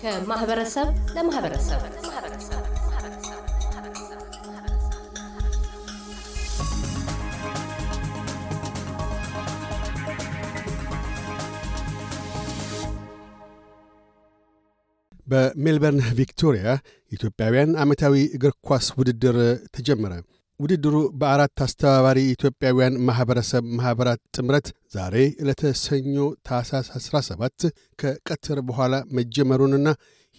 ከማህበረሰብ ለማህበረሰብ በሜልበርን ቪክቶሪያ ኢትዮጵያውያን ዓመታዊ እግር ኳስ ውድድር ተጀመረ። ውድድሩ በአራት አስተባባሪ ኢትዮጵያውያን ማኅበረሰብ ማኅበራት ጥምረት ዛሬ ዕለተ ሰኞ ታኅሳስ 17 ከቀትር በኋላ መጀመሩንና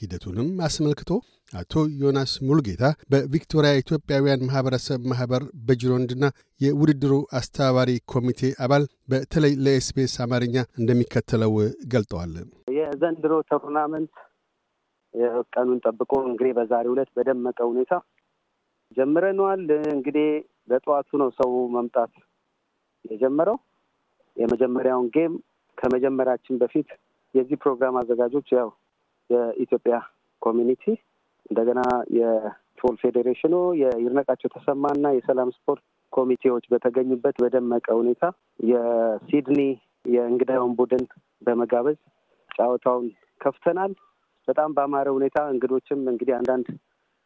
ሂደቱንም አስመልክቶ አቶ ዮናስ ሙልጌታ በቪክቶሪያ ኢትዮጵያውያን ማኅበረሰብ ማኅበር በጅሮንድና የውድድሩ አስተባባሪ ኮሚቴ አባል በተለይ ለ SBS አማርኛ እንደሚከተለው ገልጠዋል። የዘንድሮ tournament ቀኑን ጠብቆ እንግዲህ በዛሬው ዕለት በደመቀ ሁኔታ ጀምረነዋል። እንግዲህ በጠዋቱ ነው ሰው መምጣት የጀመረው። የመጀመሪያውን game ከመጀመራችን በፊት የዚህ ፕሮግራም አዘጋጆች ያው የኢትዮጵያ community እንደገና የ football ፌዴሬሽኑ የይድነቃቸው ተሰማና የሰላም ስፖርት ኮሚቴዎች በተገኙበት በደመቀ ሁኔታ የሲድኒ የእንግዳውን ቡድን በመጋበዝ ጨዋታውን ከፍተናል። በጣም በአማረ ሁኔታ እንግዶችም እንግዲህ አንዳንድ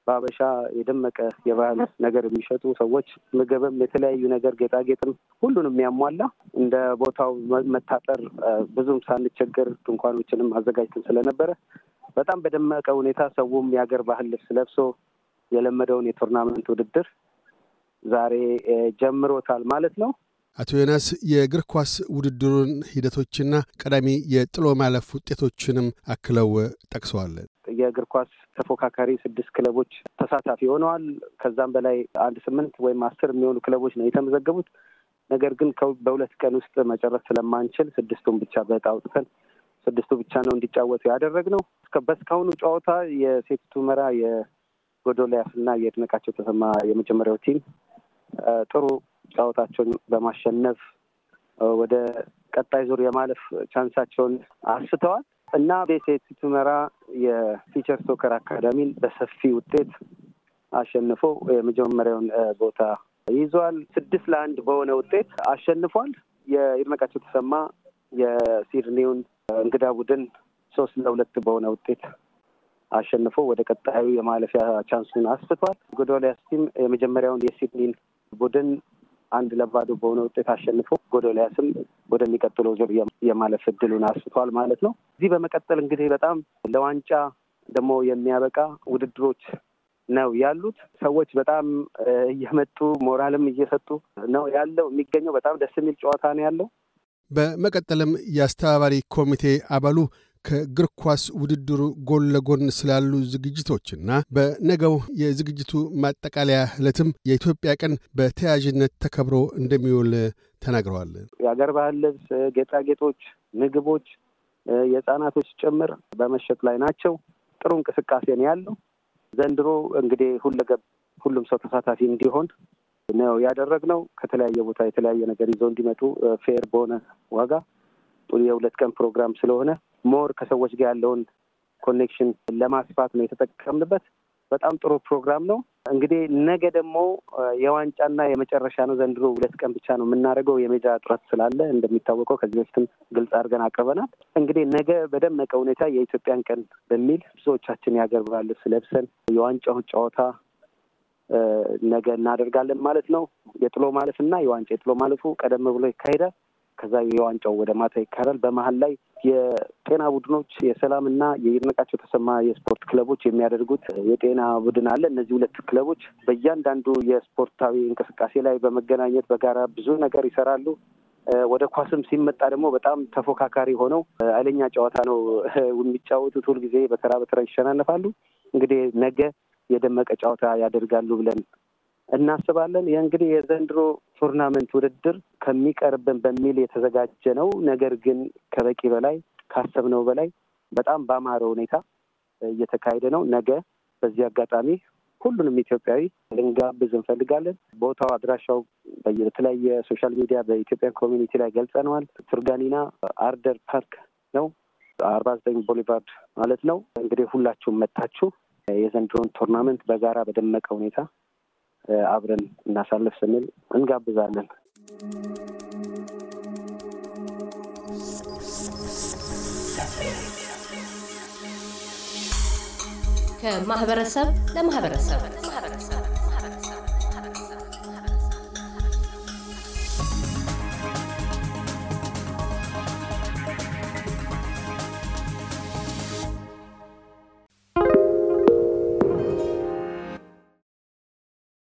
በሀበሻ የደመቀ የባህል ነገር የሚሸጡ ሰዎች ምግብም፣ የተለያዩ ነገር ጌጣጌጥም ሁሉንም የሚያሟላ እንደ ቦታው መታጠር ብዙም ሳንቸገር ድንኳኖችንም አዘጋጅተን ስለነበረ በጣም በደመቀ ሁኔታ ሰውም የሀገር ባህል ልብስ ለብሶ የለመደውን የቱርናመንት ውድድር ዛሬ ጀምሮታል ማለት ነው። አቶ ዮናስ የእግር ኳስ ውድድሩን ሂደቶችና ቀዳሚ የጥሎ ማለፍ ውጤቶችንም አክለው ጠቅሰዋል። የእግር ኳስ ተፎካካሪ ስድስት ክለቦች ተሳታፊ ሆነዋል። ከዛም በላይ አንድ ስምንት ወይም አስር የሚሆኑ ክለቦች ነው የተመዘገቡት። ነገር ግን በሁለት ቀን ውስጥ መጨረስ ስለማንችል ስድስቱን ብቻ በዕጣ አውጥተን ስድስቱ ብቻ ነው እንዲጫወቱ ያደረግነው። በእስካሁኑ ጨዋታ የሴቲቱ መራ የጎዶልያስ እና የድነቃቸው ተሰማ የመጀመሪያው ቲም ጥሩ ጨዋታቸውን በማሸነፍ ወደ ቀጣይ ዙር የማለፍ chance ኣቸውን አስፍተዋል እና ሴቲቱ መራ የ Future Soccer Academy ን በሰፊ ውጤት አሸንፎ የመጀመሪያውን ቦታ ይዟል። ስድስት ለአንድ በሆነ ውጤት አሸንፏል። የይድነቃቸው ተሰማ የሲድኒውን እንግዳ ቡድን ሶስት ለሁለት በሆነ ውጤት አሸንፎ ወደ ቀጣዩ የማለፊያ chance ኡን አስፍቷል። ጎዶልያስ team የመጀመሪያውን የሲድኒን ቡድን አንድ ለባዶ በሆነ ውጤት አሸንፎ ጎዶልያስም ወደሚቀጥለው ዙር የማለፍ እድሉን አስፍቷል ማለት ነው። እዚህ በመቀጠል እንግዲህ በጣም ለዋንጫ ደግሞ የሚያበቃ ውድድሮች ነው ያሉት። ሰዎች በጣም እየመጡ ሞራልም እየሰጡ ነው ያለው የሚገኘው። በጣም ደስ የሚል ጨዋታ ነው ያለው። በመቀጠልም የአስተባባሪ ኮሚቴ አባሉ ከእግር ኳስ ውድድሩ ጎን ለጎን ስላሉ ዝግጅቶችና በነገው የዝግጅቱ ማጠቃለያ ዕለትም የኢትዮጵያ ቀን በተያያዥነት ተከብሮ እንደሚውል ተናግረዋል። የአገር ባህል ልብስ፣ ጌጣጌጦች፣ ምግቦች፣ የህፃናቶች ጭምር በመሸጥ ላይ ናቸው። ጥሩ እንቅስቃሴ ነው ያለው። ዘንድሮ እንግዲህ ሁለገብ ሁሉም ሰው ተሳታፊ እንዲሆን ነው ያደረግነው። ከተለያየ ቦታ የተለያየ ነገር ይዘው እንዲመጡ ፌር በሆነ ዋጋ የሁለት ቀን ፕሮግራም ስለሆነ more ከሰዎች ጋር ያለውን connection ለማስፋት ነው የተጠቀምንበት። በጣም ጥሩ ፕሮግራም ነው። እንግዲህ ነገ ደግሞ የዋንጫና የመጨረሻ ነው። ዘንድሮ ሁለት ቀን ብቻ ነው የምናደርገው የሜዳ እጥረት ስላለ እንደሚታወቀው ከዚህ በፊትም ግልጽ አድርገን አቅርበናል። እንግዲህ ነገ በደመቀ ሁኔታ የኢትዮጵያን ቀን በሚል ብዙዎቻችን የሀገር ባህል ልብስ ለብሰን የዋንጫውን ጨዋታ ነገ እናደርጋለን ማለት ነው። የጥሎ ማለፍ እና የዋንጫ የጥሎ ማለፉ ቀደም ብሎ ይካሄዳል። ከዛ የዋንጫው ወደ ማታ ይካሄዳል። በመሀል ላይ የጤና ቡድኖች የሰላም እና የይድነቃቸው ተሰማ የስፖርት ክለቦች የሚያደርጉት የጤና ቡድን አለ። እነዚህ ሁለት ክለቦች በእያንዳንዱ የስፖርታዊ እንቅስቃሴ ላይ በመገናኘት በጋራ ብዙ ነገር ይሰራሉ። ወደ ኳስም ሲመጣ ደግሞ በጣም ተፎካካሪ ሆነው ኃይለኛ ጨዋታ ነው የሚጫወቱት። ሁልጊዜ በተራ በተራ ይሸናነፋሉ። እንግዲህ ነገ የደመቀ ጨዋታ ያደርጋሉ ብለን እናስባለን። ይህ እንግዲህ የዘንድሮ tournament ውድድር ከሚቀርብን በሚል የተዘጋጀ ነው። ነገር ግን ከበቂ በላይ ካሰብነው በላይ በጣም በአማረ ሁኔታ እየተካሄደ ነው። ነገ በዚህ አጋጣሚ ሁሉንም ኢትዮጵያዊ ልንጋብዝ እንፈልጋለን። ቦታው፣ አድራሻው በተለያየ social media በኢትዮጵያን community ላይ ገልጸነዋል። Truganina አርደር ፓርክ ነው፣ አርባ ዘጠኝ Boulevard ማለት ነው። እንግዲህ ሁላችሁም መጥታችሁ የዘንድሮን ቱርናመንት በጋራ በደመቀ ሁኔታ አብረን እናሳልፍ ስንል እንጋብዛለን። ከማህበረሰብ ለማህበረሰብ